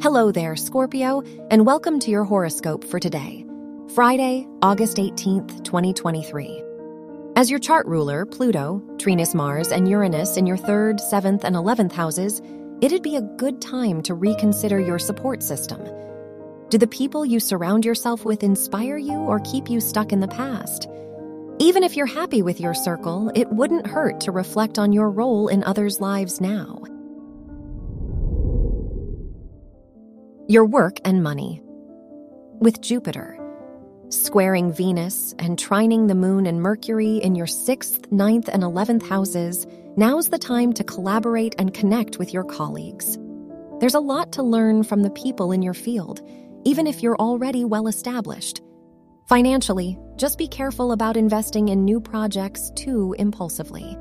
Hello there, Scorpio, and welcome to your horoscope for today, Friday, August 18th, 2023. As your chart ruler, Pluto, trines Mars, and Uranus in your third, seventh, and 11th houses, it'd be a good time to reconsider your support system. Do the people you surround yourself with inspire you or keep you stuck in the past? Even if you're happy with your circle, it wouldn't hurt to reflect on your role in others' lives now. Your work and money. With Jupiter, squaring Venus and trining the moon and Mercury in your 6th, ninth, and 11th houses, now's the time to collaborate and connect with your colleagues. There's a lot to learn from the people in your field, even if you're already well established. Financially, just be careful about investing in new projects too impulsively.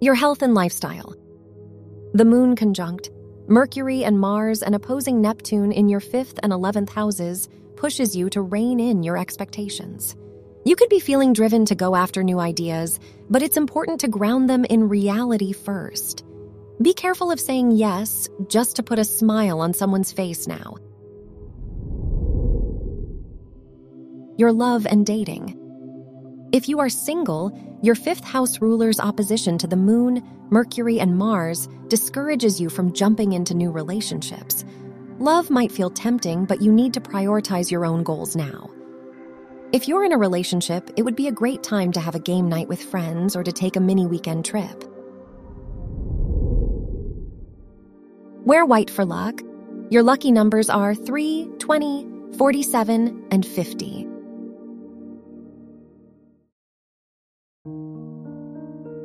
Your health and lifestyle. The moon conjunct, Mercury and Mars and opposing Neptune in your 5th and 11th houses pushes you to rein in your expectations. You could be feeling driven to go after new ideas, but it's important to ground them in reality first. Be careful of saying yes just to put a smile on someone's face now. Your love and dating. If you are single, your fifth house ruler's opposition to the moon, Mercury, and Mars discourages you from jumping into new relationships. Love might feel tempting, but you need to prioritize your own goals now. If you're in a relationship, it would be a great time to have a game night with friends or to take a mini weekend trip. Wear white for luck. Your lucky numbers are 3, 20, 47, and 50.